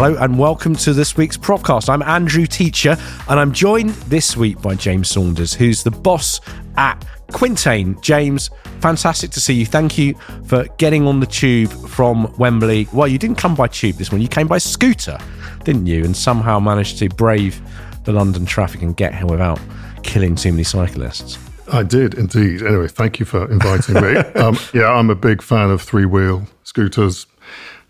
Hello and welcome to this week's PropCast. I'm Andrew Teacher and I'm joined this week by James Saunders, who's the boss at Quintain. James, fantastic to see you. Thank you for getting on the tube from Wembley. Well, you didn't come by tube this one, you came by scooter, didn't you? And somehow managed to brave the London traffic and get here without killing too many cyclists. I did indeed. Anyway, thank you for inviting me. um, yeah, I'm a big fan of three wheel scooters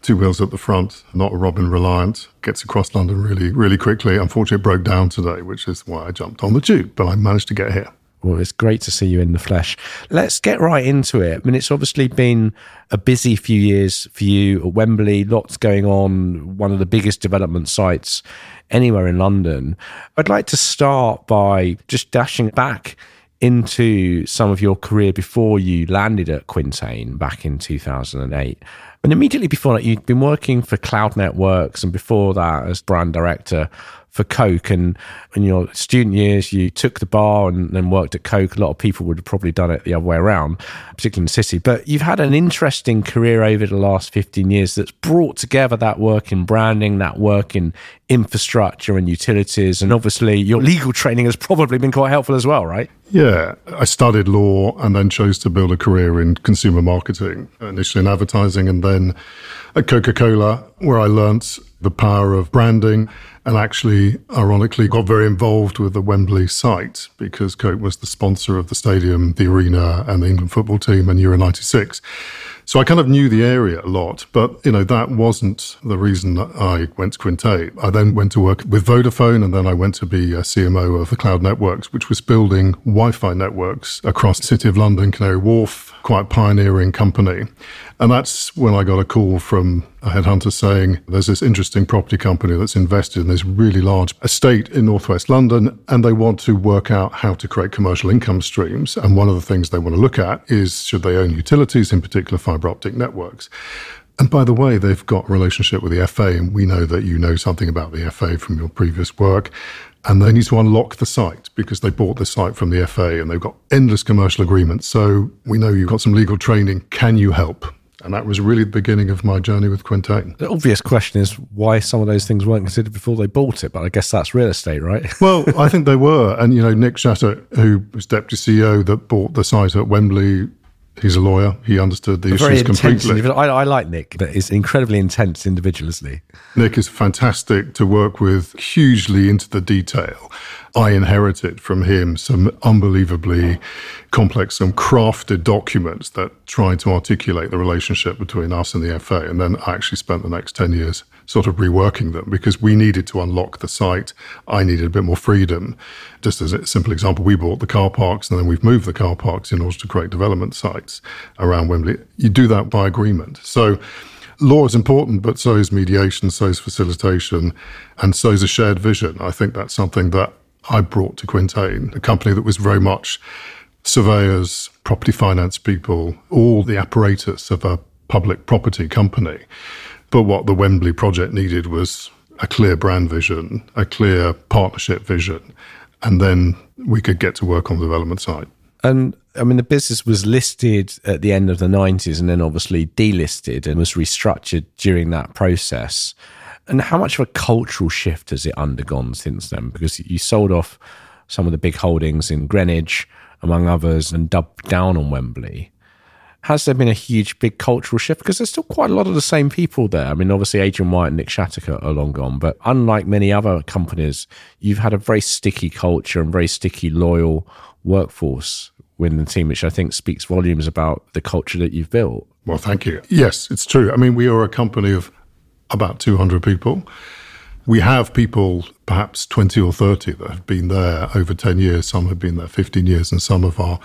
two wheels at the front, not a Robin reliant. Gets across London really, really quickly. Unfortunately, it broke down today, which is why I jumped on the tube, but I managed to get here. Well, it's great to see you in the flesh. Let's get right into it. I mean, it's obviously been a busy few years for you at Wembley, lots going on, one of the biggest development sites anywhere in London. I'd like to start by just dashing back into some of your career before you landed at Quintain back in 2008. And immediately before that, you'd been working for Cloud Networks, and before that, as brand director for Coke. And in your student years, you took the bar and then worked at Coke. A lot of people would have probably done it the other way around, particularly in the city. But you've had an interesting career over the last 15 years that's brought together that work in branding, that work in infrastructure and utilities. And obviously, your legal training has probably been quite helpful as well, right? Yeah, I studied law and then chose to build a career in consumer marketing, initially in advertising and then at Coca Cola, where I learnt the power of branding and actually, ironically, got very involved with the Wembley site because Coke was the sponsor of the stadium, the arena, and the England football team and Euro 96. So I kind of knew the area a lot, but you know that wasn't the reason I went to Quintain. I then went to work with Vodafone, and then I went to be a CMO of the Cloud Networks, which was building Wi-Fi networks across the City of London, Canary Wharf, quite pioneering company. And that's when I got a call from a headhunter saying there's this interesting property company that's invested in this really large estate in northwest London, and they want to work out how to create commercial income streams. And one of the things they want to look at is should they own utilities, in particular fiber optic networks. And by the way, they've got a relationship with the FA, and we know that you know something about the FA from your previous work. And they need to unlock the site because they bought the site from the FA and they've got endless commercial agreements. So we know you've got some legal training. Can you help? And that was really the beginning of my journey with Quintain. The obvious question is why some of those things weren't considered before they bought it, but I guess that's real estate, right? well, I think they were. And, you know, Nick Shattock, who was deputy CEO that bought the site at Wembley, he's a lawyer. He understood the issues completely. I, I, like Nick, but he's incredibly intense individual, isn't? Nick is fantastic to work with, hugely into the detail. I inherited from him some unbelievably complex, some crafted documents that tried to articulate the relationship between us and the FA. And then I actually spent the next 10 years sort of reworking them because we needed to unlock the site. I needed a bit more freedom. Just as a simple example, we bought the car parks and then we've moved the car parks in order to create development sites around Wembley. You do that by agreement. So, law is important, but so is mediation, so is facilitation, and so is a shared vision. I think that's something that I brought to Quintain, a company that was very much surveyors, property finance people, all the apparatus of a public property company. But what the Wembley project needed was a clear brand vision, a clear partnership vision, and then we could get to work on the development side. And I mean, the business was listed at the end of the 90s and then obviously delisted and was restructured during that process. And how much of a cultural shift has it undergone since then? Because you sold off some of the big holdings in Greenwich, among others, and doubled down on Wembley. Has there been a huge, big cultural shift? Because there's still quite a lot of the same people there. I mean, obviously, Adrian Wyatt and Nick Shattock are long gone, but unlike many other companies, you've had a very sticky culture and very sticky, loyal workforce within the team, which I think speaks volumes about the culture that you've built. Well, thank you. Yes, it's true. I mean, we are a company of about 200 people. We have people, perhaps 20 or 30, that have been there over 10 years. Some have been there 15 years, and some of our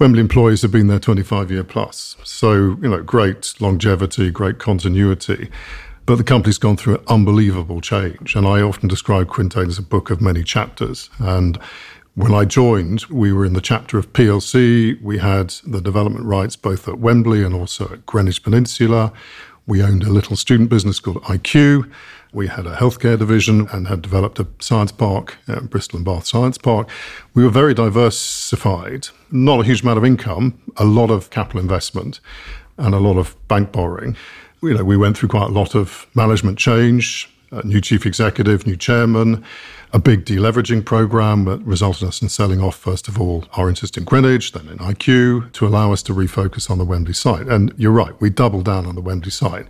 Wembley employees have been there 25 year plus. So, you know, great longevity, great continuity. But the company's gone through an unbelievable change. And I often describe Quintain as a book of many chapters. And when I joined, we were in the chapter of PLC. We had the development rights both at Wembley and also at Greenwich Peninsula. We owned a little student business called IQ. We had a healthcare division and had developed a science park, Bristol and Bath Science Park. We were very diversified, not a huge amount of income, a lot of capital investment, and a lot of bank borrowing. You know, we went through quite a lot of management change, new chief executive, new chairman, a big deleveraging program that resulted us in selling off, first of all, our interest in Greenwich, then in IQ, to allow us to refocus on the Wembley site. And you're right, we doubled down on the Wembley site,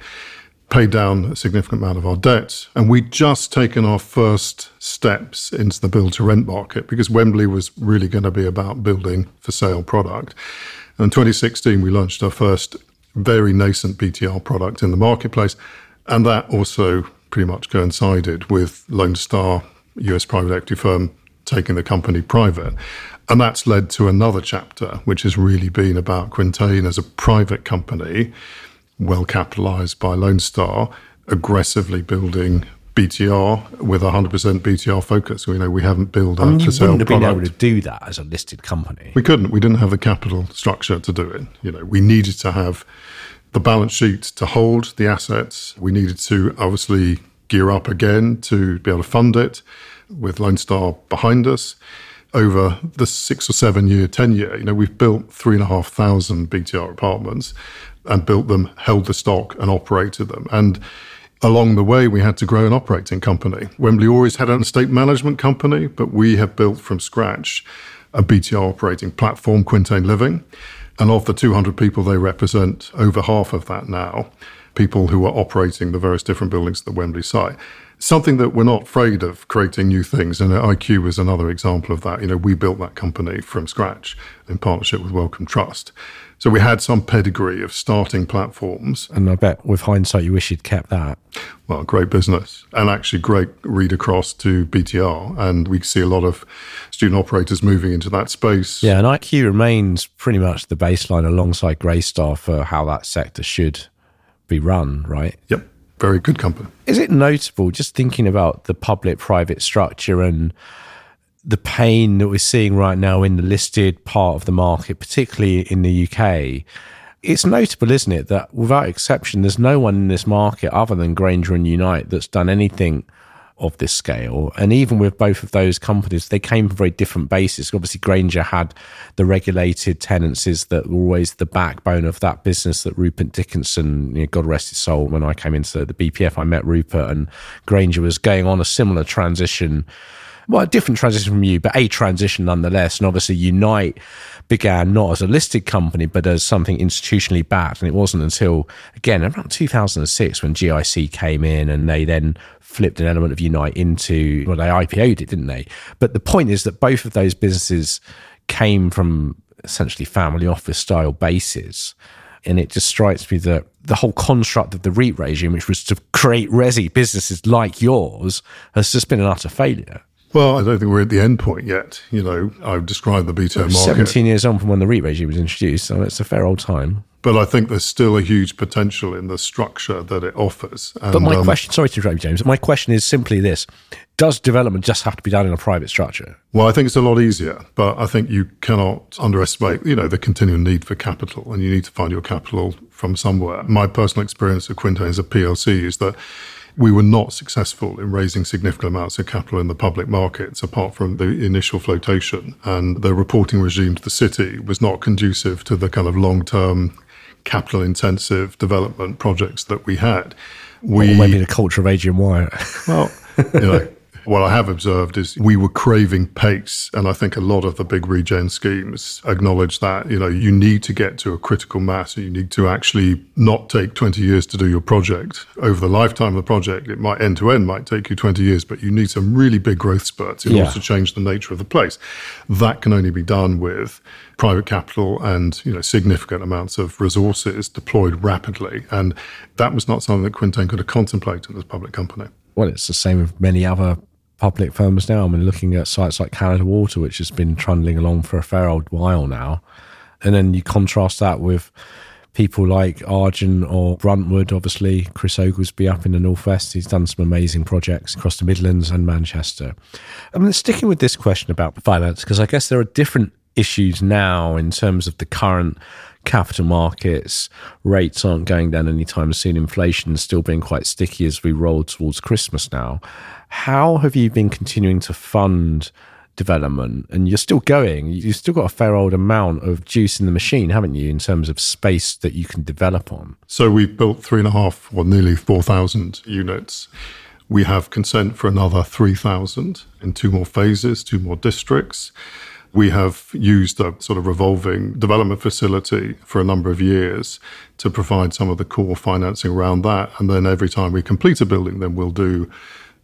paid down a significant amount of our debt, and we'd just taken our first steps into the build to rent market because Wembley was really going to be about building for sale product. And in 2016, we launched our first very nascent BTR product in the marketplace. And that also pretty much coincided with Lone Star US private equity firm taking the company private. And that's led to another chapter, which has really been about Quintain as a private company, well capitalized by Lone Star, aggressively building BTR with a 100% BTR focus. You know, we haven't built I mean, a for sale wouldn't have been able to do that as a listed company. We couldn't. We didn't have the capital structure to do it. You know, we needed to have the balance sheet to hold the assets. We needed to obviously gear up again to be able to fund it with Lone Star behind us. Over the six or seven year tenure, you know, we've built three and a half thousand BTR apartments and built them, held the stock and operated them. And along the way, we had to grow an operating company. Wembley always had an estate management company, but we have built from scratch a BTR operating platform, Quintain Living. And of the 200 people they represent, over half of that now, people who are operating the various different buildings at the Wembley site. Something that we're not afraid of creating new things. And uh, IQ was another example of that. You know, we built that company from scratch in partnership with Wellcome Trust. So we had some pedigree of starting platforms And I bet with hindsight, you wish you'd kept that. well, great business and actually great read across to BTR. And we see a lot of student operators moving into that space. Yeah, and IQ remains pretty much the baseline alongside Greystar for how that sector should be run, right? Yep. Very good company. Is it notable, just thinking about the public private structure and the pain that we're seeing right now in the listed part of the market, particularly in the UK? It's notable, isn't it, that without exception, there's no one in this market other than Grainger and Unite that's done anything of this scale. And even with both of those companies, they came from very different bases. Obviously, Grainger had the regulated tenancies that were always the backbone of that business that Rupert Dickinson, you know, God rest his soul, when I came into the BPF, I met Rupert and Grainger was going on a similar transition. Well, a different transition from you, but a transition nonetheless. And obviously, Unite began not as a listed company, but as something institutionally backed. And it wasn't until, again, around 2006 when GIC came in and they then flipped an element of Unite into, well, they IPO'd it, didn't they? But the point is that both of those businesses came from essentially family office style bases. And it just strikes me that the whole construct of the REIT regime, which was to create resi businesses like yours, has just been an utter failure. Well, I don't think we're at the end point yet. You know, I've described the BTO market. 17 years on from when the REIT regime was introduced, so it's a fair old time. But I think there's still a huge potential in the structure that it offers. And, But my um, question, sorry to interrupt you, James, my question is simply this Does development just have to be done in a private structure? Well, I think it's a lot easier, but I think you cannot underestimate, you know, the continuing need for capital, and you need to find your capital from somewhere. My personal experience at Quintain as a PLC is that we were not successful in raising significant amounts of capital in the public markets, apart from the initial flotation, and the reporting regime to the city was not conducive to the kind of long-term, capital-intensive development projects that we had. We Or maybe the culture of Adrian Wyatt. well, you know, what I have observed is we were craving pace. And I think a lot of the big regen schemes acknowledge that, you know, you need to get to a critical mass. And you need to actually not take 20 years to do your project. Over the lifetime of the project, it might end to end, might take you 20 years, but you need some really big growth spurts in Yeah. order to change the nature of the place. That can only be done with private capital and you know significant amounts of resources deployed rapidly and that was not something that Quintain could have contemplated as a public company well, it's the same with many other public firms now. I mean, looking at sites like Canada Water, which has been trundling along for a fair old while now. And then you contrast that with people like Argent or Bruntwood, obviously. Chris Oglesby up in the Northwest. He's done some amazing projects across the Midlands and Manchester. I mean, sticking with this question about finance, because I guess there are different issues now in terms of the current capital markets. Rates aren't going down anytime soon. Inflation is still being quite sticky as we roll towards Christmas now. How have you been continuing to fund development? And you're still going. You've still got a fair old amount of juice in the machine, haven't you, in terms of space that you can develop on? So we've built three and a half, or nearly 4,000 units. We have consent for another 3,000 in two more phases, two more districts. We have used a sort of revolving development facility for a number of years to provide some of the core financing around that. And then every time we complete a building, then we'll do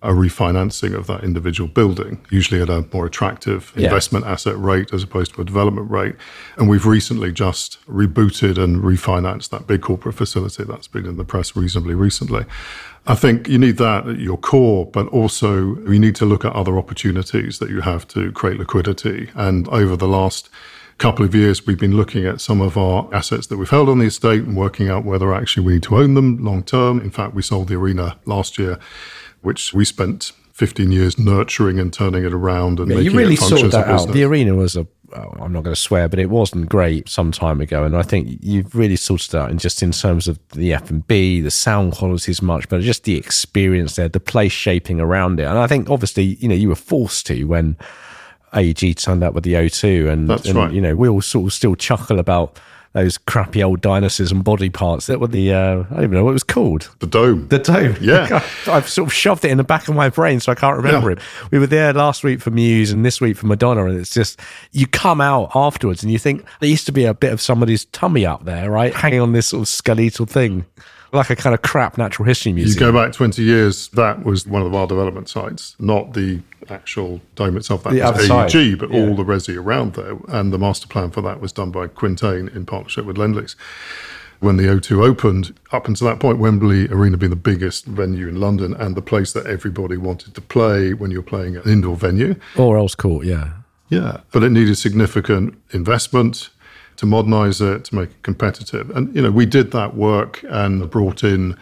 a refinancing of that individual building, usually at a more attractive yeah. investment asset rate as opposed to a development rate. And we've recently just rebooted and refinanced that big corporate facility that's been in the press reasonably recently. I think you need that at your core, but also you need to look at other opportunities that you have to create liquidity. And over the last couple of years, we've been looking at some of our assets that we've held on the estate and working out whether actually we need to own them long term. In fact, we sold the arena last year which we spent 15 years nurturing and turning it around and yeah, making you really it sorted that out. The arena was a oh, I'm not going to swear, but it wasn't great some time ago, and I think you've really sorted out. And just in terms of the F and B, the sound quality is much better, just the experience there, the place shaping around it, and I think obviously you know you were forced to when AEG turned up with the O2, and, That's and right. you know we all sort of still chuckle about those crappy old dinosaurs and body parts that were the uh, I don't even know what it was called. The dome. The dome. Yeah. I've sort of shoved it in the back of my brain so I can't remember yeah. it. We were there last week for Muse and this week for Madonna, and it's just you come out afterwards and you think there used to be a bit of somebody's tummy up there, right? Hanging on this sort of skeletal thing like a kind of crap natural history museum. You go back 20 years, that was one of our development sites, not the actual dome itself. That the was AEG, side. but yeah. all the resi around there. And the master plan for that was done by Quintain in partnership with Lendlease. When the O2 opened, up until that point, Wembley Arena being the biggest venue in London and the place that everybody wanted to play when you're playing an indoor venue. Earls Court, yeah. Yeah, but it needed significant investment to modernize it, to make it competitive. And, you know, we did that work and brought in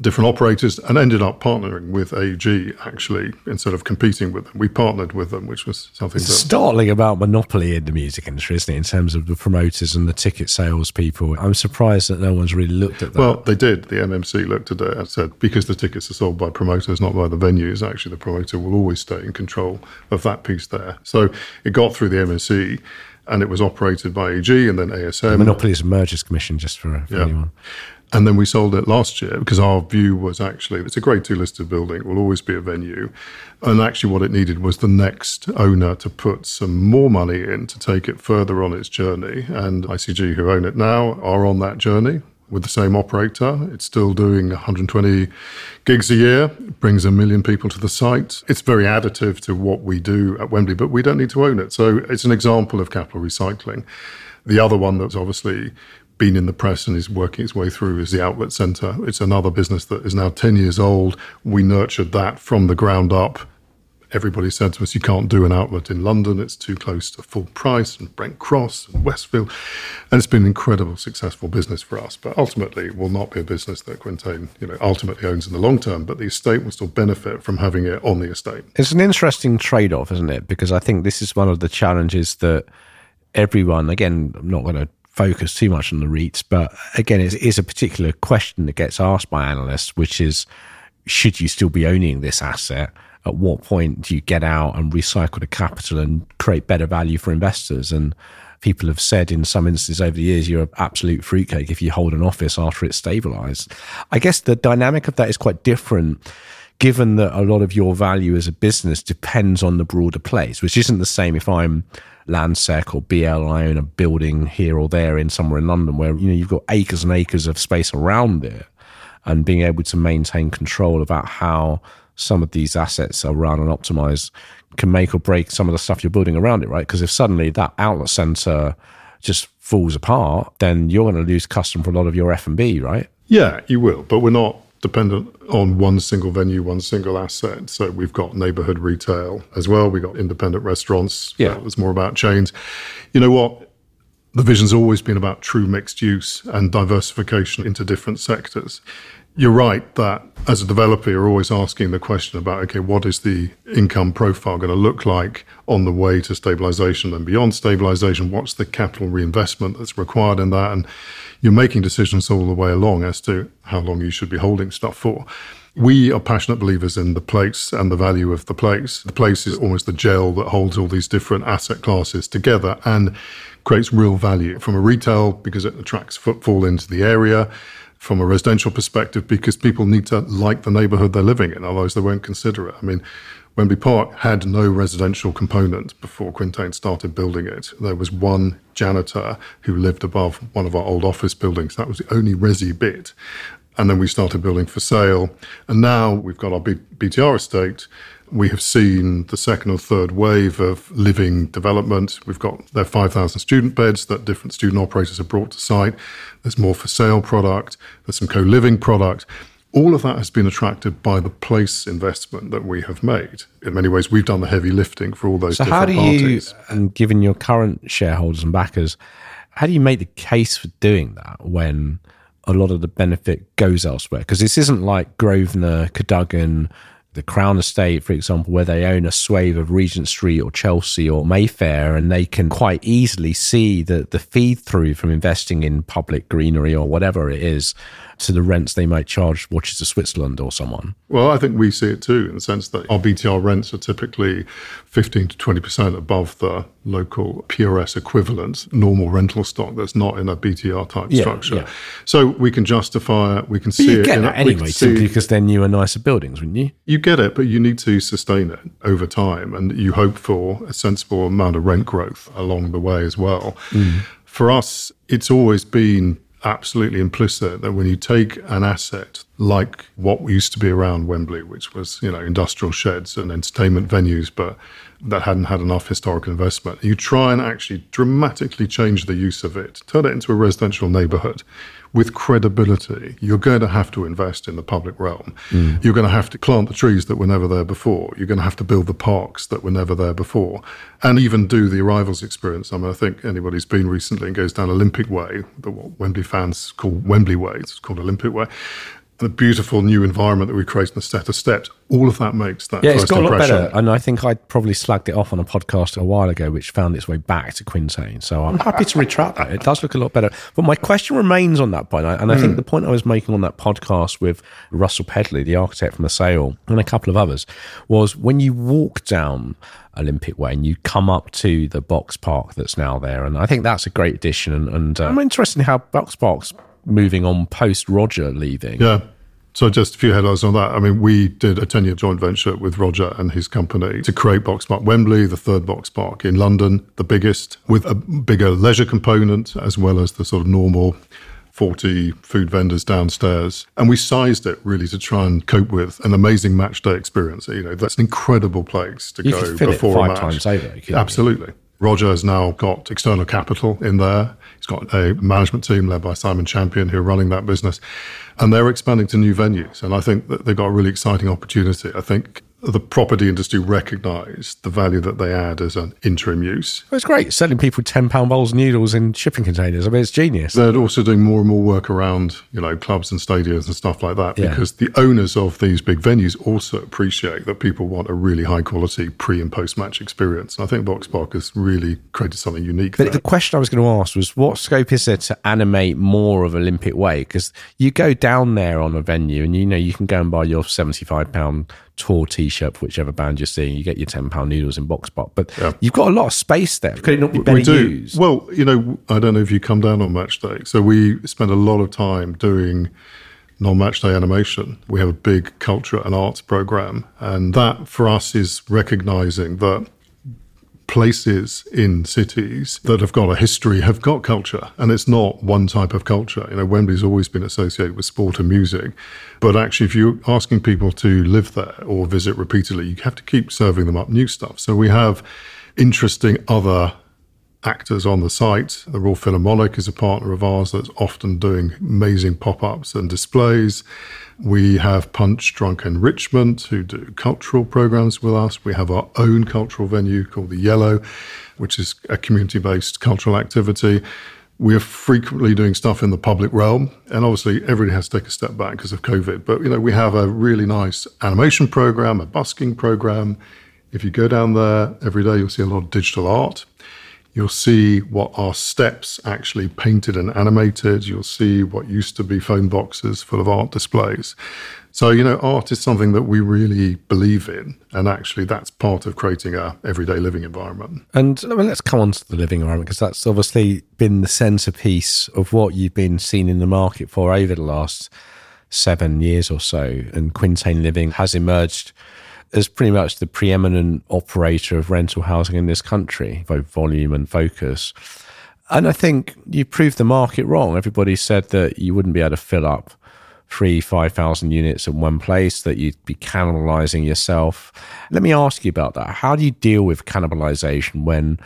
different operators and ended up partnering with AEG actually instead of competing with them. We partnered with them, which was something it's startling about monopoly in the music industry, isn't it, in terms of the promoters and the ticket sales people. I'm surprised that no one's really looked at that. Well, they did. The MMC looked at it and said because the tickets are sold by promoters, not by the venues, actually the promoter will always stay in control of that piece there. So it got through the MMC and it was operated by AEG and then ASM. The Monopolies and Mergers Commission, just for, for yeah. anyone. And then we sold it last year because our view was actually it's a grade two listed building, it will always be a venue. And actually, what it needed was the next owner to put some more money in to take it further on its journey. And ICG, who own it now, are on that journey with the same operator. It's still doing 120 gigs a year, it brings a million people to the site. It's very additive to what we do at Wembley, but we don't need to own it. So it's an example of capital recycling. The other one that's obviously been in the press and is working its way through is the outlet centre. It's another business that is now 10 years old. We nurtured that from the ground up everybody said to us, you can't do an outlet in London, it's too close to full price, and Brent Cross and Westfield. And it's been an incredible, successful business for us. But ultimately, it will not be a business that Quintain, you know, ultimately owns in the long term, but the estate will still benefit from having it on the estate. It's an interesting trade off, isn't it? Because I think this is one of the challenges that everyone, again, I'm not going to focus too much on the REITs, but again, it is a particular question that gets asked by analysts, which is, should you still be owning this asset? At what point do you get out and recycle the capital and create better value for investors? And people have said in some instances over the years, you're an absolute fruitcake if you hold an office after it's stabilized. I guess the dynamic of that is quite different given that a lot of your value as a business depends on the broader place, which isn't the same if I'm Landsec or BL and I own a building here or there in somewhere in London where you know you've got acres and acres of space around it and being able to maintain control about how some of these assets are run and optimized can make or break some of the stuff you're building around it, right? Because if suddenly that outlet center just falls apart, then you're going to lose custom for a lot of your F and B, right? Yeah, you will, but we're not dependent on one single venue, one single asset. So we've got neighborhood retail as well. We've got independent restaurants. Yeah. It's more about chains. You know what? The vision's always been about true mixed use and diversification into different sectors you're right that as a developer, you're always asking the question about okay, what is the income profile going to look like on the way to stabilization and beyond stabilization? What's the capital reinvestment that's required in that? And you're making decisions all the way along as to how long you should be holding stuff for. We are passionate believers in the place and the value of the place. The place is almost the gel that holds all these different asset classes together and creates real value from a retail because it attracts footfall into the area from a residential perspective because people need to like the neighborhood they're living in, otherwise they won't consider it. I mean, Wembley Park had no residential component before Quintain started building it. There was one janitor who lived above one of our old office buildings. That was the only resi bit. And then we started building for sale. And now we've got our B- BTR estate. We have seen the second or third wave of living development. We've got their 5,000 student beds that different student operators have brought to site. There's more for sale product. There's some co living product all of that has been attracted by the place investment that we have made. In many ways, we've done the heavy lifting for all those. So, how do parties. you, and given your current shareholders and backers, how do you make the case for doing that when a lot of the benefit goes elsewhere? Because this isn't like Grosvenor, Cadogan, the Crown Estate, for example, where they own a swathe of Regent Street or Chelsea or Mayfair, and they can quite easily see the, the feed through from investing in public greenery or whatever it is to the rents they might charge Watches to Switzerland or someone. Well, I think we see it too in the sense that our BTR rents are typically 15 to 20% above the local PRS equivalent normal rental stock that's not in a BTR type yeah, structure. Yeah. So we can justify it, we can but see you it. Get that anyway, simply because they're newer, nicer buildings, wouldn't you? You get it, but you need to sustain it over time and you hope for a sensible amount of rent growth along the way as well. Mm. For us, it's always been absolutely implicit that when you take an asset like what used to be around Wembley, which was, you know, industrial sheds and entertainment venues, but that hadn't had enough historical investment, you try and actually dramatically change the use of it, turn it into a residential neighborhood with credibility, you're going to have to invest in the public realm. Mm. You're going to have to plant the trees that were never there before. You're going to have to build the parks that were never there before, and even do the arrivals experience. I mean, I think anybody who's been recently and goes down Olympic Way, the what Wembley fans call Wembley Way, it's called Olympic Way the beautiful new environment that we create in the set of steps, all of that makes that. Yeah, it's got impression. a lot better. And I think I probably slugged it off on a podcast a while ago, which found its way back to Quintain. So I'm happy to retract that. It does look a lot better. But my question remains on that point. And I mm. think the point I was making on that podcast with Russell Pedley, the architect from the Sale, and a couple of others, was when you walk down Olympic Way and you come up to the box park that's now there. And I think that's a great addition. And, and uh, I'm interested in how box parks moving on post Roger leaving. Yeah. So just a few headlines on that. I mean, we did a 10-year joint venture with Roger and his company to create Box Park Wembley, the third box park in London, the biggest, with a bigger leisure component as well as the sort of normal 40 food vendors downstairs. And we sized it really to try and cope with an amazing match day experience. You know, that's an incredible place to you go before a match. times over. Absolutely. Roger has now got external capital in there. Got a management team led by Simon Champion who are running that business. And they're expanding to new venues. And I think that they've got a really exciting opportunity. I think the property industry recognise the value that they add as an interim use. Well, it's great selling people ten pound bowls of noodles in shipping containers. I mean, it's genius. They're also doing more and more work around you know clubs and stadiums and stuff like that yeah. because the owners of these big venues also appreciate that people want a really high quality pre and post match experience. And I think Box Park has really created something unique. But there. the question I was going to ask was, what scope is there to animate more of Olympic Way? Because you go down there on a venue and you know you can go and buy your seventy five pound tour T-shirt for whichever band you're seeing. You get your ten pound noodles in Boxpark, but yeah. you've got a lot of space there. Could it not be better we do. used? Well, you know, I don't know if you come down on match day, so we spend a lot of time doing non-match day animation. We have a big culture and arts program, and that for us is recognizing that places in cities that have got a history have got culture, and it's not one type of culture. You know, Wembley's always been associated with sport and music, but actually, if you're asking people to live there or visit repeatedly, you have to keep serving them up new stuff. So we have interesting other actors on the site. The Royal Philharmonic is a partner of ours that's often doing amazing pop ups and displays. We have Punchdrunk Enrichment, who do cultural programs with us. We have our own cultural venue called The Yellow, which is a community based cultural activity. We are frequently doing stuff in the public realm, and obviously everybody has to take a step back because of COVID. But you know, we have a really nice animation program, a busking program. If you go down there every day, you'll see a lot of digital art. You'll see what are steps actually painted and animated. You'll see what used to be phone boxes full of art displays. So, you know, art is something that we really believe in. And actually, that's part of creating our everyday living environment. And well, let's come on to the living environment because that's obviously been the centerpiece of what you've been seen in the market for over the last seven years or so. And Quintain Living has emerged as pretty much the preeminent operator of rental housing in this country, both volume and focus. And I think you proved the market wrong. Everybody said that you wouldn't be able to fill up three, 5,000 units in one place, that you'd be cannibalizing yourself. Let me ask you about that. How do you deal with cannibalization when,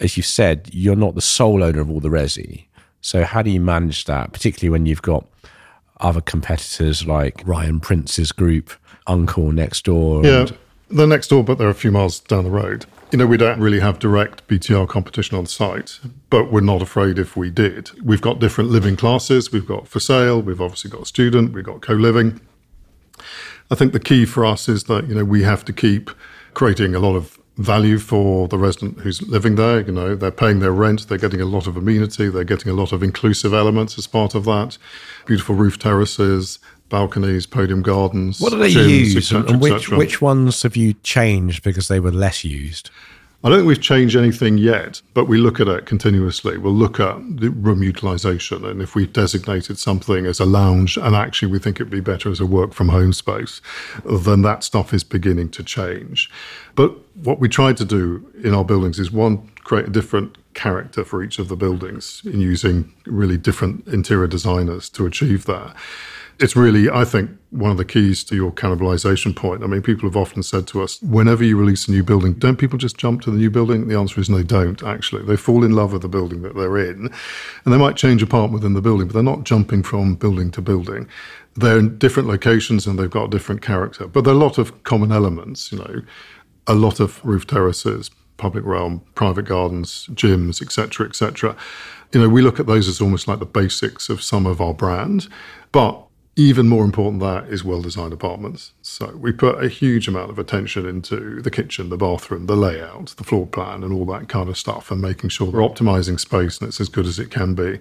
as you said, you're not the sole owner of all the resi? So, how do you manage that, particularly when you've got other competitors like Ryan Prince's group, Uncle next door? Yeah, they're next door, but they're a few miles down the road you know, we don't really have direct BTR competition on site, but we're not afraid if we did. We've got different living classes. We've got for sale. We've obviously got student. We've got co-living. I think the key for us is that, you know, we have to keep creating a lot of value for the resident who's living there. You know, they're paying their rent, they're getting a lot of amenity, they're getting a lot of inclusive elements as part of that. Beautiful roof terraces, balconies, podium gardens. What do they gyms, use, cetera, and which which ones have you changed because they were less used? I don't think we've changed anything yet, but we look at it continuously. We'll look at the room utilization, and if we've designated something as a lounge, and actually we think it'd be better as a work from home space, then that stuff is beginning to change. But what we try to do in our buildings is one, create a different character for each of the buildings in using really different interior designers to achieve that it's really, I think, one of the keys to your cannibalization point. I mean, people have often said to us, whenever you release a new building, don't people just jump to the new building? The answer is no, they don't, actually. They fall in love with the building that they're in. And they might change a part within the building, but they're not jumping from building to building. They're in different locations and they've got different character. But there are a lot of common elements, you know, a lot of roof terraces, public realm, private gardens, gyms, etc., etc. You know, we look at those as almost like the basics of some of our brand. But even more important than that is well designed apartments. So we put a huge amount of attention into the kitchen, the bathroom, the layout, the floor plan, and all that kind of stuff, and making sure we're optimizing space and it's as good as it can be.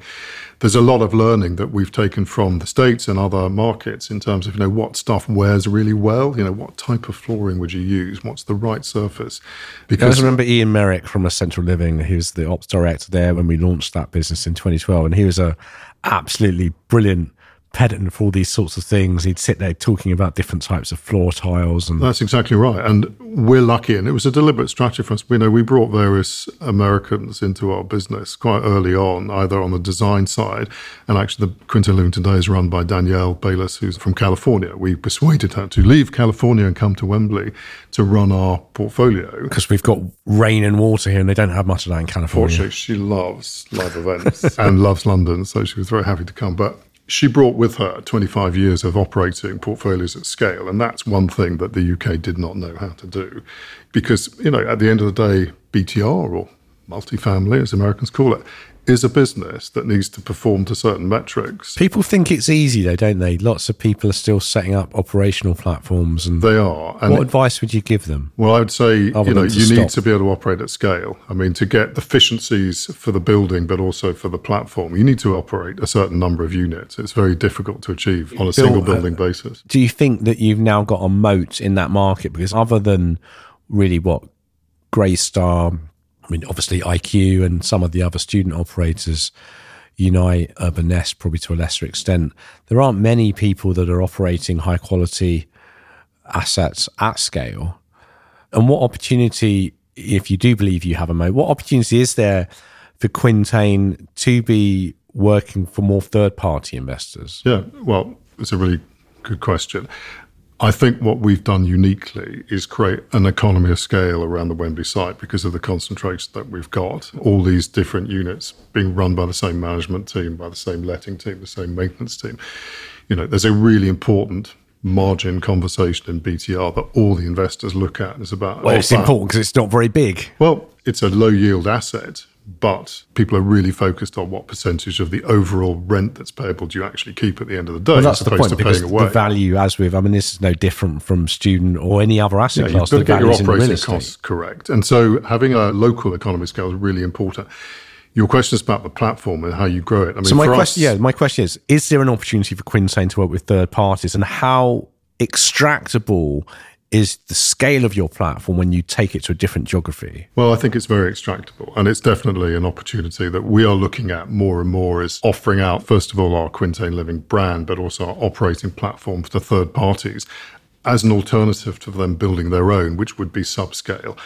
There's a lot of learning that we've taken from the States and other markets in terms of, you know, what stuff wears really well, you know, what type of flooring would you use, what's the right surface. Because I remember Ian Merrick from Essential Living, he was the ops director there when we launched that business in 2012, and he was a absolutely brilliant pedant for all these sorts of things. He'd sit there talking about different types of floor tiles, and that's exactly right. And we're lucky, and it was a deliberate strategy for us. We know we brought various Americans into our business quite early on, either on the design side, and actually the Quintain Living today is run by Danielle Bayless, who's from California. We persuaded her to leave California and come to Wembley to run our portfolio because we've got rain and water here, and they don't have much of that in California. Fortunately, she loves live events and loves London, so she was very happy to come. But she brought with her 25 years of operating portfolios at scale. And that's one thing that the UK did not know how to do. Because, you know, at the end of the day, BTR or multifamily, as Americans call it, is a business that needs to perform to certain metrics. People think it's easy, though, don't they? Lots of people are still setting up operational platforms, and they are. And what advice would you give them? Well, I would say you know you stop? need to be able to operate at scale. I mean, to get efficiencies for the building, but also for the platform, you need to operate a certain number of units. It's very difficult to achieve on a single building uh, basis. Do you think that you've now got a moat in that market? Because other than really what Greystar I mean, obviously IQ and some of the other student operators, Unite, uh, Urbanest, probably to a lesser extent. There aren't many people that are operating high quality assets at scale. And what opportunity, if you do believe you have a moat, what opportunity is there for Quintain to be working for more third party investors? Yeah, well, it's a really good question. I think what we've done uniquely is create an economy of scale around the Wembley site because of the concentration that we've got. All these different units being run by the same management team, by the same letting team, the same maintenance team. You know, there's a really important margin conversation in BTR that all the investors look at is about. Well, oh, it's important because it's not very big. Well, it's a low yield asset, but people are really focused on what percentage of the overall rent that's payable do you actually keep at the end of the day, Well, that's as the opposed point to because paying away. the value, as with, I mean, this is no different from student or any other asset Yeah, class. you've got to get your value's in the real operating costs correct. And so having a local economy scale is really important. Your question is about the platform and how you grow it. I mean, So my question, us, yeah, my question is: Is there an opportunity for Quintain to work with third parties, and how extractable is the scale of your platform when you take it to a different geography? Well, I think it's very extractable, and it's definitely an opportunity that we are looking at more and more. Is offering out first of all our Quintain Living brand, but also our operating platform to third parties as an alternative to them building their own, which would be subscale.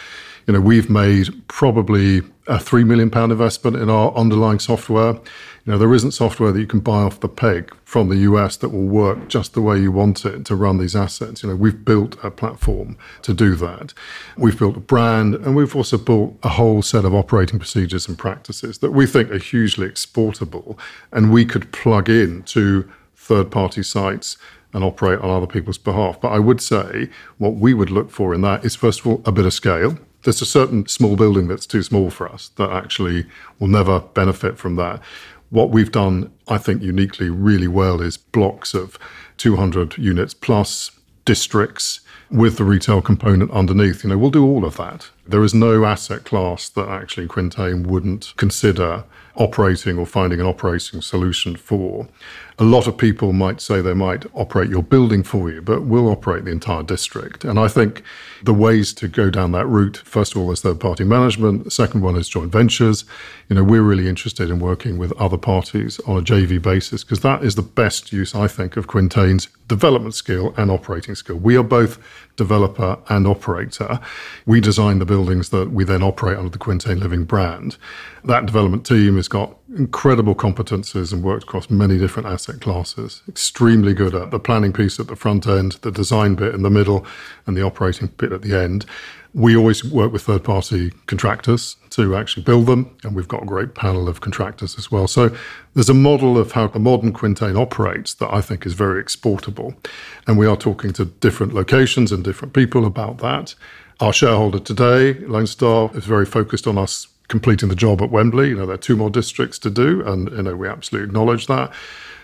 You know, we've made probably a three million pound investment in our underlying software. You know, there isn't software that you can buy off the peg from the US that will work just the way you want it to run these assets. You know, we've built a platform to do that. We've built a brand and we've also built a whole set of operating procedures and practices that we think are hugely exportable and we could plug in to third party sites and operate on other people's behalf. But I would say what we would look for in that is, first of all, a bit of scale. There's a certain small building that's too small for us that actually will never benefit from that. What we've done, I think, uniquely really well is blocks of 200 units plus districts with the retail component underneath. You know, we'll do all of that. There is no asset class that actually Quintain wouldn't consider operating or finding an operating solution for. A lot of people might say they might operate your building for you, but we'll operate the entire district. And I think the ways to go down that route, first of all, is third party management. The second one is joint ventures. You know, we're really interested in working with other parties on a JV basis because that is the best use, I think, of Quintain's development skill and operating skill. We are both developer and operator. We design the buildings that we then operate under the Quintain Living brand. That development team has got incredible competences and worked across many different asset classes. Extremely good at the planning piece at the front end, the design bit in the middle, and the operating bit at the end. We always work with third party contractors to actually build them, and we've got a great panel of contractors as well. So there's a model of how the modern Quintain operates that I think is very exportable. And we are talking to different locations and different people about that. Our shareholder today, Lone Star, is very focused on us completing the job at Wembley. You know, there are two more districts to do, and you know, we absolutely acknowledge that.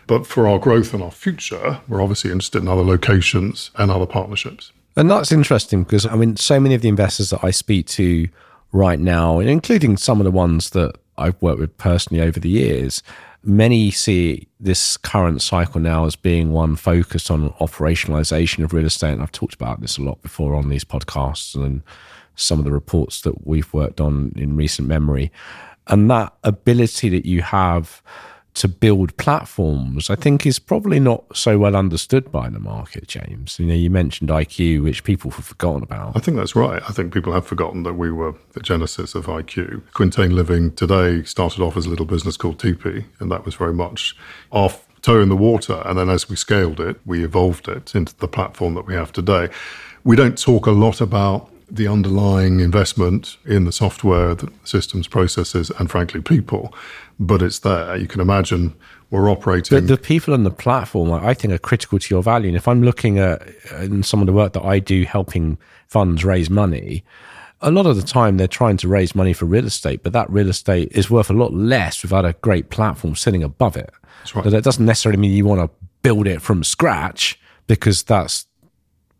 But for our growth and our future, we're obviously interested in other locations and other partnerships. And that's interesting because I mean, so many of the investors that I speak to right now, including some of the ones that I've worked with personally over the years, many see this current cycle now as being one focused on operationalization of real estate. And I've talked about this a lot before on these podcasts and some of the reports that we've worked on in recent memory. And that ability that you have to build platforms, I think, is probably not so well understood by the market, James. You know, you mentioned IQ, which people have forgotten about. I think that's right. I think people have forgotten that we were the genesis of IQ. Quintain Living today started off as a little business called Tipi, and that was very much off toe in the water. And then as we scaled it, we evolved it into the platform that we have today. We don't talk a lot about the underlying investment in the software, the systems, processes, and frankly, people, but it's there. You can imagine we're operating. But the people on the platform, I think, are critical to your value. And if I'm looking at in some of the work that I do helping funds raise money, a lot of the time they're trying to raise money for real estate, but that real estate is worth a lot less without a great platform sitting above it. That's right. But that doesn't necessarily mean you want to build it from scratch because that's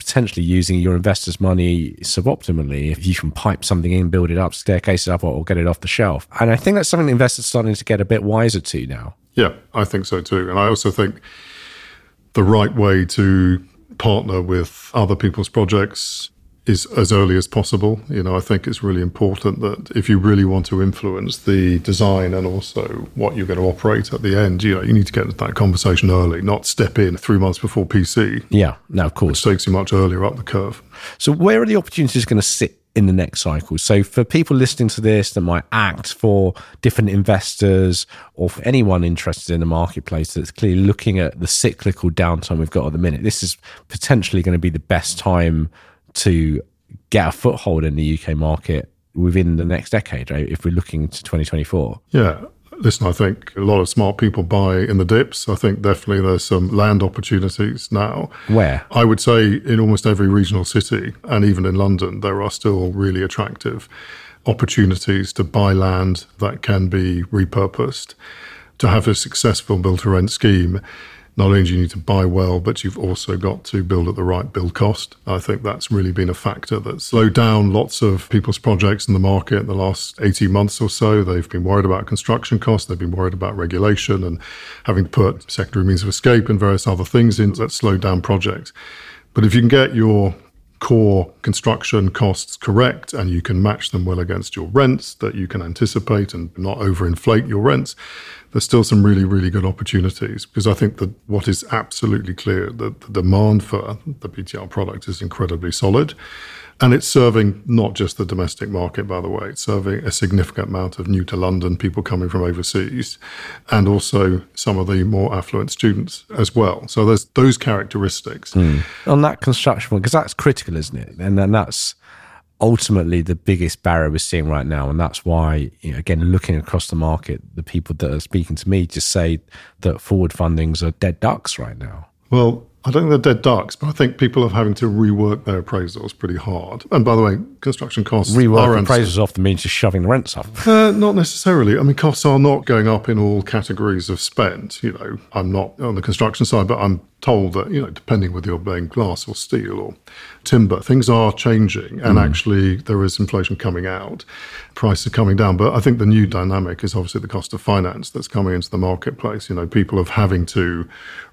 potentially using your investors' money suboptimally if you can pipe something in, build it up, staircase it up, or, or get it off the shelf. And I think that's something investors are starting to get a bit wiser to now. Yeah, I think so too. And I also think the right way to partner with other people's projects is as early as possible. You know, I think it's really important that if you really want to influence the design and also what you're going to operate at the end, you know, you need to get into that conversation early, not step in three months before PC. Yeah, no, of course. Which takes you much earlier up the curve. So, where are the opportunities going to sit in the next cycle? So, for people listening to this that might act for different investors or for anyone interested in the marketplace that's clearly looking at the cyclical downtime we've got at the minute, this is potentially going to be the best time to get a foothold in the UK market within the next decade, right? If we're looking to 2024. Yeah. Listen, I think a lot of smart people buy in the dips. I think definitely there's some land opportunities now. Where? I would say in almost every regional city and even in London, there are still really attractive opportunities to buy land that can be repurposed. To have a successful build to rent scheme, not only do you need to buy well, but you've also got to build at the right build cost. I think that's really been a factor that's slowed down lots of people's projects in the market in the last 18 months or so. They've been worried about construction costs, they've been worried about regulation and having to put secondary means of escape and various other things in that slowed down projects. But if you can get your core construction costs correct and you can match them well against your rents that you can anticipate and not overinflate your rents, there's still some really, really good opportunities because I think that what is absolutely clear that the demand for the BTR product is incredibly solid. And it's serving not just the domestic market, by the way, it's serving a significant amount of new to London people coming from overseas and also some of the more affluent students as well. So there's those characteristics. Mm. On that construction because that's critical, isn't it? And then that's ultimately the biggest barrier we're seeing right now. And that's why, you know, again, looking across the market, the people that are speaking to me just say that forward fundings are dead ducks right now. Well, I don't think they're dead ducks, but I think people are having to rework their appraisals pretty hard. And by the way, construction costs rework appraisals often means just shoving the rents up. Uh, not necessarily. I mean, costs are not going up in all categories of spend. You know, I'm not on the construction side, but I'm told that you know, depending whether you're buying glass or steel or timber, things are changing, and mm. actually there is inflation coming out, prices are coming down. But I think the new dynamic is obviously the cost of finance that's coming into the marketplace. You know, people are having to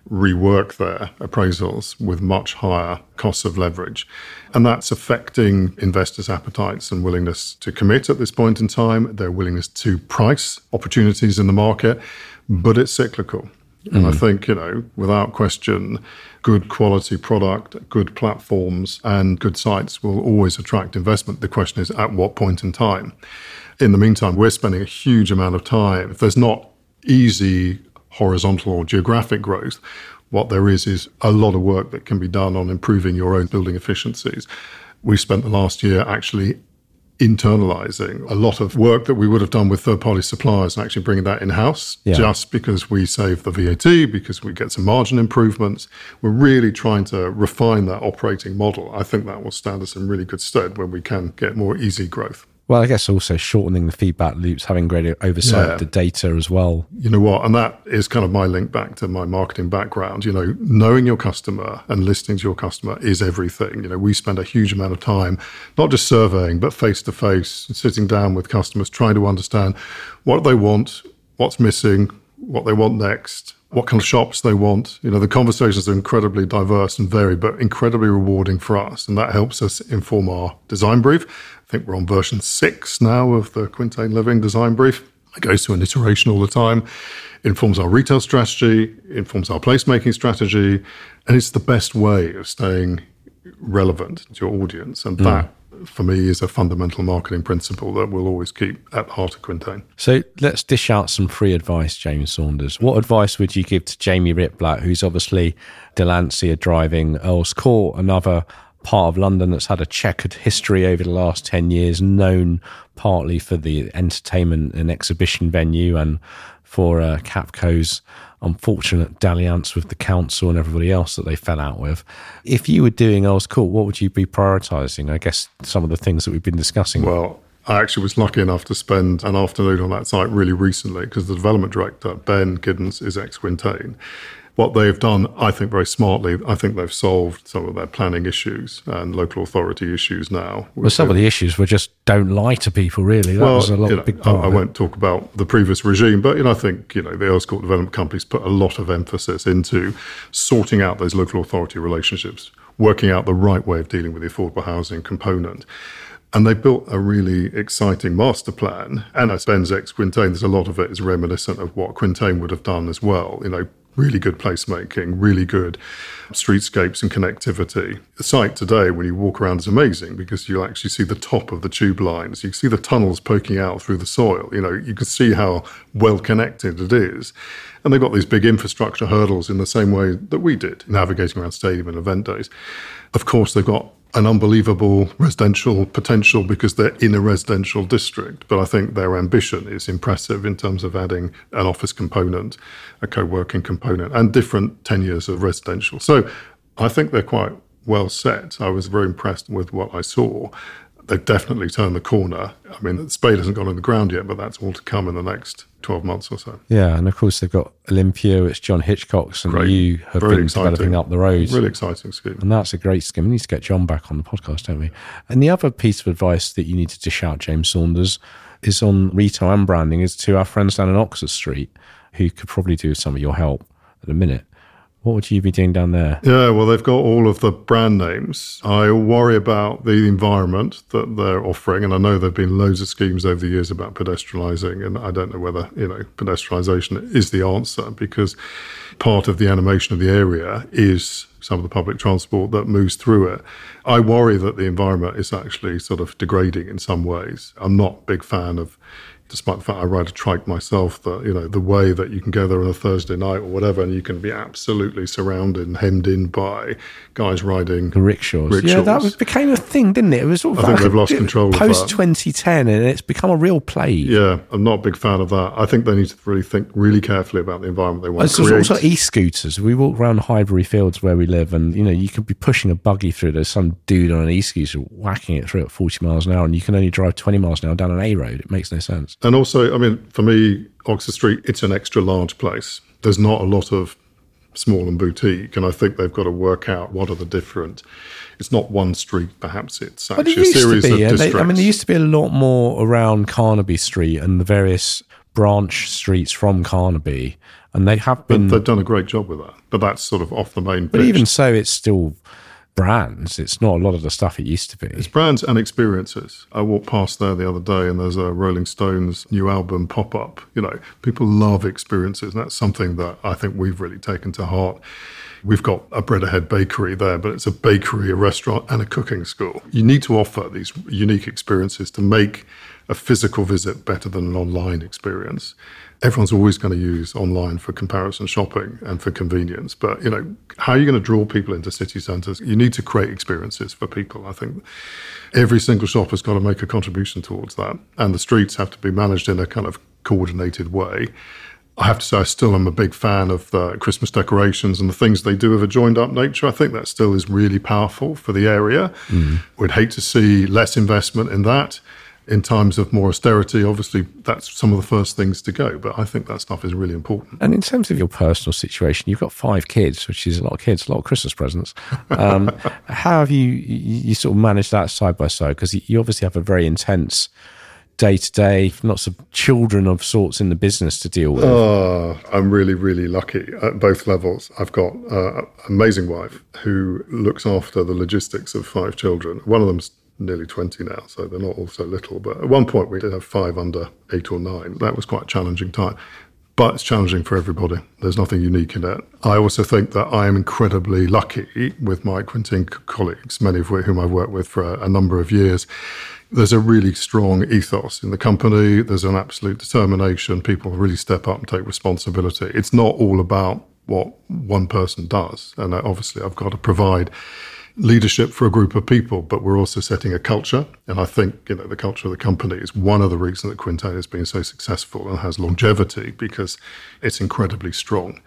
rework their appraisals with much higher costs of leverage. And that's affecting investors' appetites and willingness to commit at this point in time, their willingness to price opportunities in the market, but it's cyclical. And I mm. think, you know, without question, good quality product, good platforms, and good sites will always attract investment. The question is at what point in time? In the meantime, we're spending a huge amount of time. If there's not easy horizontal or geographic growth. What there is is a lot of work that can be done on improving your own building efficiencies. We spent the last year actually internalizing a lot of work that we would have done with third party suppliers and actually bringing that in house yeah. just because we save the VAT, because we get some margin improvements. We're really trying to refine that operating model. I think that will stand us in really good stead when we can get more easy growth. Well, I guess also shortening the feedback loops, having greater oversight yeah. of the data as well. You know what? And that is kind of my link back to my marketing background. You know, knowing your customer and listening to your customer is everything. You know, we spend a huge amount of time, not just surveying, but face to face, sitting down with customers, trying to understand what they want, what's missing, what they want next, what kind of shops they want. You know, the conversations are incredibly diverse and varied, but incredibly rewarding for us. And that helps us inform our design brief. I think we're on version six now of the Quintain Living design brief. It goes through an iteration all the time, informs our retail strategy, informs our placemaking strategy, and it's the best way of staying relevant to your audience. And mm. that for me is a fundamental marketing principle that we'll always keep at the heart of Quintain. So let's dish out some free advice, James Saunders. What advice would you give to Jamie Ritblat, who's obviously Delancey driving Earl's Court, another part of London that's had a checkered history over the last 10 years, known partly for the entertainment and exhibition venue and for uh, Capco's unfortunate dalliance with the council and everybody else that they fell out with. If you were doing Earl's Court, what would you be prioritising? I guess some of the things that we've been discussing. Well, I actually was lucky enough to spend an afternoon on that site really recently because the development director, Ben Giddens, is ex Quintain what they've done, I think, very smartly, I think they've solved some of their planning issues and local authority issues now. Well, some of the issues were just don't lie to people, really. That well, was a lot, you know, big part I, I won't talk about the previous regime, but you know, I think you know the Earl's Court development companies put a lot of emphasis into sorting out those local authority relationships, working out the right way of dealing with the affordable housing component. And they built a really exciting master plan. And as Ben's ex Quintain, there's a lot of it is reminiscent of what Quintain would have done as well. You know, really good placemaking, really good streetscapes and connectivity. The site today, when you walk around, is amazing because you'll actually see the top of the tube lines. You can see the tunnels poking out through the soil. You know, you can see how well connected it is. And they've got these big infrastructure hurdles in the same way that we did, navigating around stadium and event days. Of course, they've got an unbelievable residential potential because they're in a residential district. But I think their ambition is impressive in terms of adding an office component, a co working component, and different tenures of residential. So I think they're quite well set. I was very impressed with what I saw. They've definitely turned the corner. I mean, the spade hasn't gone in the ground yet, but that's all to come in the next 12 months or so. Yeah, and of course they've got Olympia, it's John Hitchcox's, and Great. you have Very been exciting. developing up the road. Really exciting scheme. And that's a great scheme. We need to get John back on the podcast, don't we? And the other piece of advice that you need to dish out, James Saunders, is on retail and branding, is to our friends down in Oxford Street, who could probably do some of your help at a minute. What would you be doing down there? Yeah, well, they've got all of the brand names. I worry about the environment that they're offering, and I know there've been loads of schemes over the years about pedestrianising, and I don't know whether you know pedestrianisation is the answer because part of the animation of the area is some of the public transport that moves through it. I worry that the environment is actually sort of degrading in some ways. I'm not a big fan of despite the fact I ride a trike myself, that you know the way that you can go there on a Thursday night or whatever, and you can be absolutely surrounded and hemmed in by guys riding The rickshaws. Yeah, that was, became a thing, didn't it? It was sort of I think they've lost control post twenty ten, and it's become a real plague. Yeah, I'm not a big fan of that. I think they need to really think really carefully about the environment they want There's to create. also e-scooters. We walk around Highbury Fields where we live, and you know you could be pushing a buggy through. There's some dude on an e-scooter whacking it through at 40 miles an hour, and you can only drive 20 miles an hour down an A road. It makes no sense. And also, I mean, for me, Oxford Street, it's an extra large place. There's not a lot of small and boutique, and I think they've got to work out what are the different. It's not one street, perhaps it's But actually it a series be. of yeah, they- districts. I mean, there used to be a lot more around Carnaby Street and the various branch streets from Carnaby, and they have been. They've done a great job with that, but that's sort of off the main but pitch. even so, it's still brands. It's not a lot of the stuff it used to be. It's brands and experiences. I walked past there the other day and there's a Rolling Stones new album pop up. You know, people love experiences, and that's something that I think we've really taken to heart. We've got a bread ahead bakery there, but it's a bakery, a restaurant, and a cooking school. You need to offer these unique experiences to make a physical visit better than an online experience. Everyone's always going to use online for comparison shopping and for convenience. But, you know, how are you going to draw people into city centres? You need to create experiences for people. I think every single shop has got to make a contribution towards that. And the streets have to be managed in a kind of coordinated way. I have to say, I still am a big fan of the Christmas decorations and the things they do of a joined up nature. I think that still is really powerful for the area. Mm. We'd hate to see less investment in that. In times of more austerity, obviously, that's some of the first things to go. But I think that stuff is really important. And in terms of your personal situation, you've got five kids, which is a lot of kids, a lot of Christmas presents. Um, how have you, you sort of managed that side by side? Because you obviously have a very intense day to day, lots of children of sorts in the business to deal with. Oh, I'm really, really lucky at both levels. I've got uh, an amazing wife who looks after the logistics of five children. One of them's nearly 20 now, so they're not all so little. But at one point, we did have five under eight or nine. That was quite a challenging time. But it's challenging for everybody. There's nothing unique in it. I also think that I am incredibly lucky with my Quintain colleagues, many of whom I've worked with for a, a number of years. There's a really strong ethos in the company. There's an absolute determination. People really step up and take responsibility. It's not all about what one person does. And uh, obviously, I've got to provide leadership for a group of people, but we're also setting a culture. And I think, you know, the culture of the company is one of the reasons that Quintain has been so successful and has longevity because it's incredibly strong.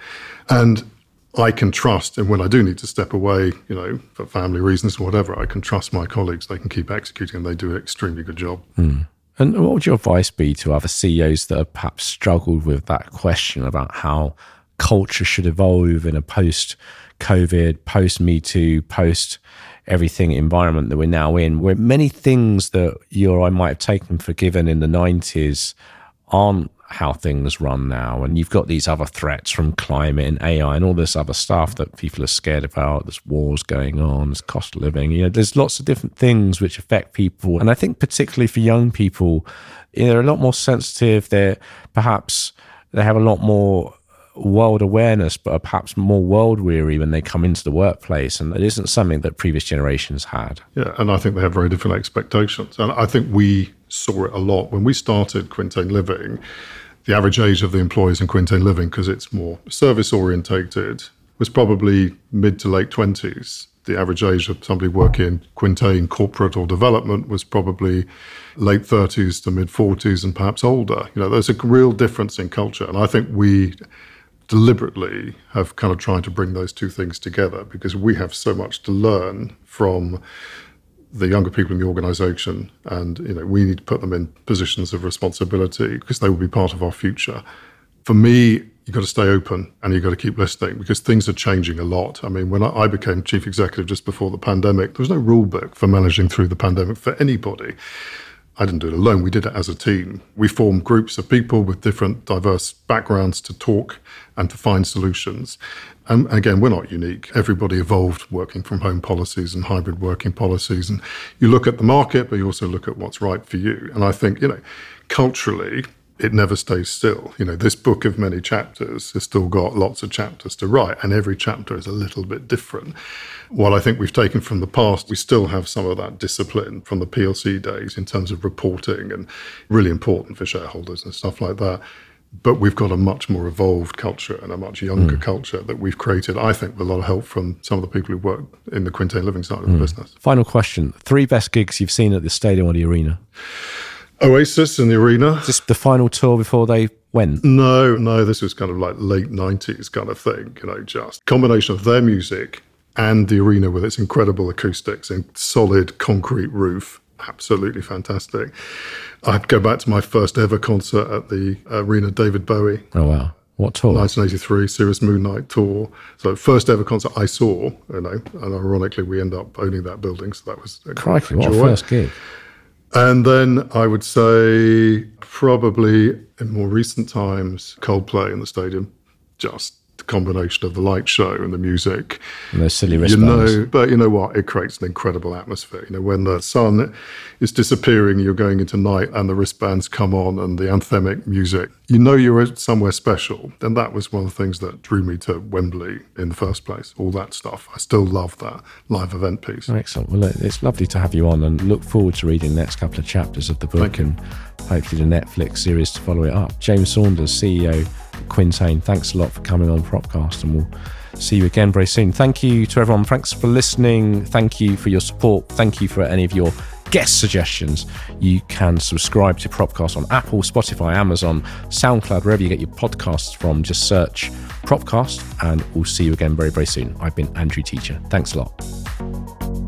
And I can trust, and when I do need to step away, you know, for family reasons or whatever, I can trust my colleagues. They can keep executing and they do an extremely good job. Hmm. And what would your advice be to other CEOs that have perhaps struggled with that question about how culture should evolve in a post COVID, post Me Too, post everything environment that we're now in, where many things that you or I might have taken for given in the 90s aren't how things run now. And you've got these other threats from climate and AI and all this other stuff that people are scared about. There's wars going on, there's cost of living. You know, there's lots of different things which affect people. And I think particularly for young people, you know, they're a lot more sensitive. They're perhaps they have a lot more world awareness, but are perhaps more world weary when they come into the workplace. And it isn't something that previous generations had. Yeah, and I think they have very different expectations. And I think we saw it a lot when we started Quintain Living. The average age of the employees in Quintain Living, because it's more service orientated, was probably mid to late 20s. The average age of somebody working in Quintain corporate or development was probably late 30s to mid 40s and perhaps older. You know, there's a real difference in culture. And I think we deliberately have kind of tried to bring those two things together because we have so much to learn from the younger people in the organization and you know we need to put them in positions of responsibility because they will be part of our future. For me you've got to stay open and you've got to keep listening because things are changing a lot. I mean when i became chief executive just before the pandemic there was no rule book for managing through the pandemic for anybody I didn't do it alone. We did it as a team. We formed groups of people with different diverse backgrounds to talk and to find solutions. And again, we're not unique. Everybody evolved working from home policies and hybrid working policies. And you look at the market, but you also look at what's right for you. And I think, you know, culturally, it never stays still. You know, this book of many chapters has still got lots of chapters to write, and every chapter is a little bit different. While I think we've taken from the past, we still have some of that discipline from the PLC days in terms of reporting and really important for shareholders and stuff like that. But we've got a much more evolved culture and a much younger mm. culture that we've created, I think, with a lot of help from some of the people who work in the Quintain Living side of mm. the business. Final question Three best gigs you've seen at the stadium or the arena? Oasis in the arena. Just the final tour before they went? No, no, this was kind of like late 90s kind of thing, you know, just combination of their music and the arena with its incredible acoustics and solid concrete roof. Absolutely fantastic. I'd go back to my first ever concert at the arena, David Bowie. Oh, wow. What tour? 1983 Serious Moonlight tour. So first ever concert I saw, you know, and ironically we end up owning that building, so that was crikey, what a first gig. And then I would say probably in more recent times, Coldplay in the stadium. Just combination of the light show and the music. And those silly wristbands. You know, but you know what? It creates an incredible atmosphere. You know, when the sun is disappearing, you're going into night, and the wristbands come on, and the anthemic music. You know, you're somewhere special. And that was one of the things that drew me to Wembley in the first place. All that stuff. I still love that live event piece. Excellent. Well, it's lovely to have you on, and look forward to reading the next couple of chapters of the book, and hopefully the Netflix series to follow it up. James Saunders, CEO Quintain, thanks a lot for coming on Propcast, and we'll see you again very soon. Thank you to everyone. Thanks for listening. Thank you for your support. Thank you for any of your guest suggestions. You can subscribe to Propcast on Apple, Spotify, Amazon, SoundCloud, wherever you get your podcasts from. Just search Propcast, and we'll see you again very, very soon. I've been Andrew Teacher. Thanks a lot.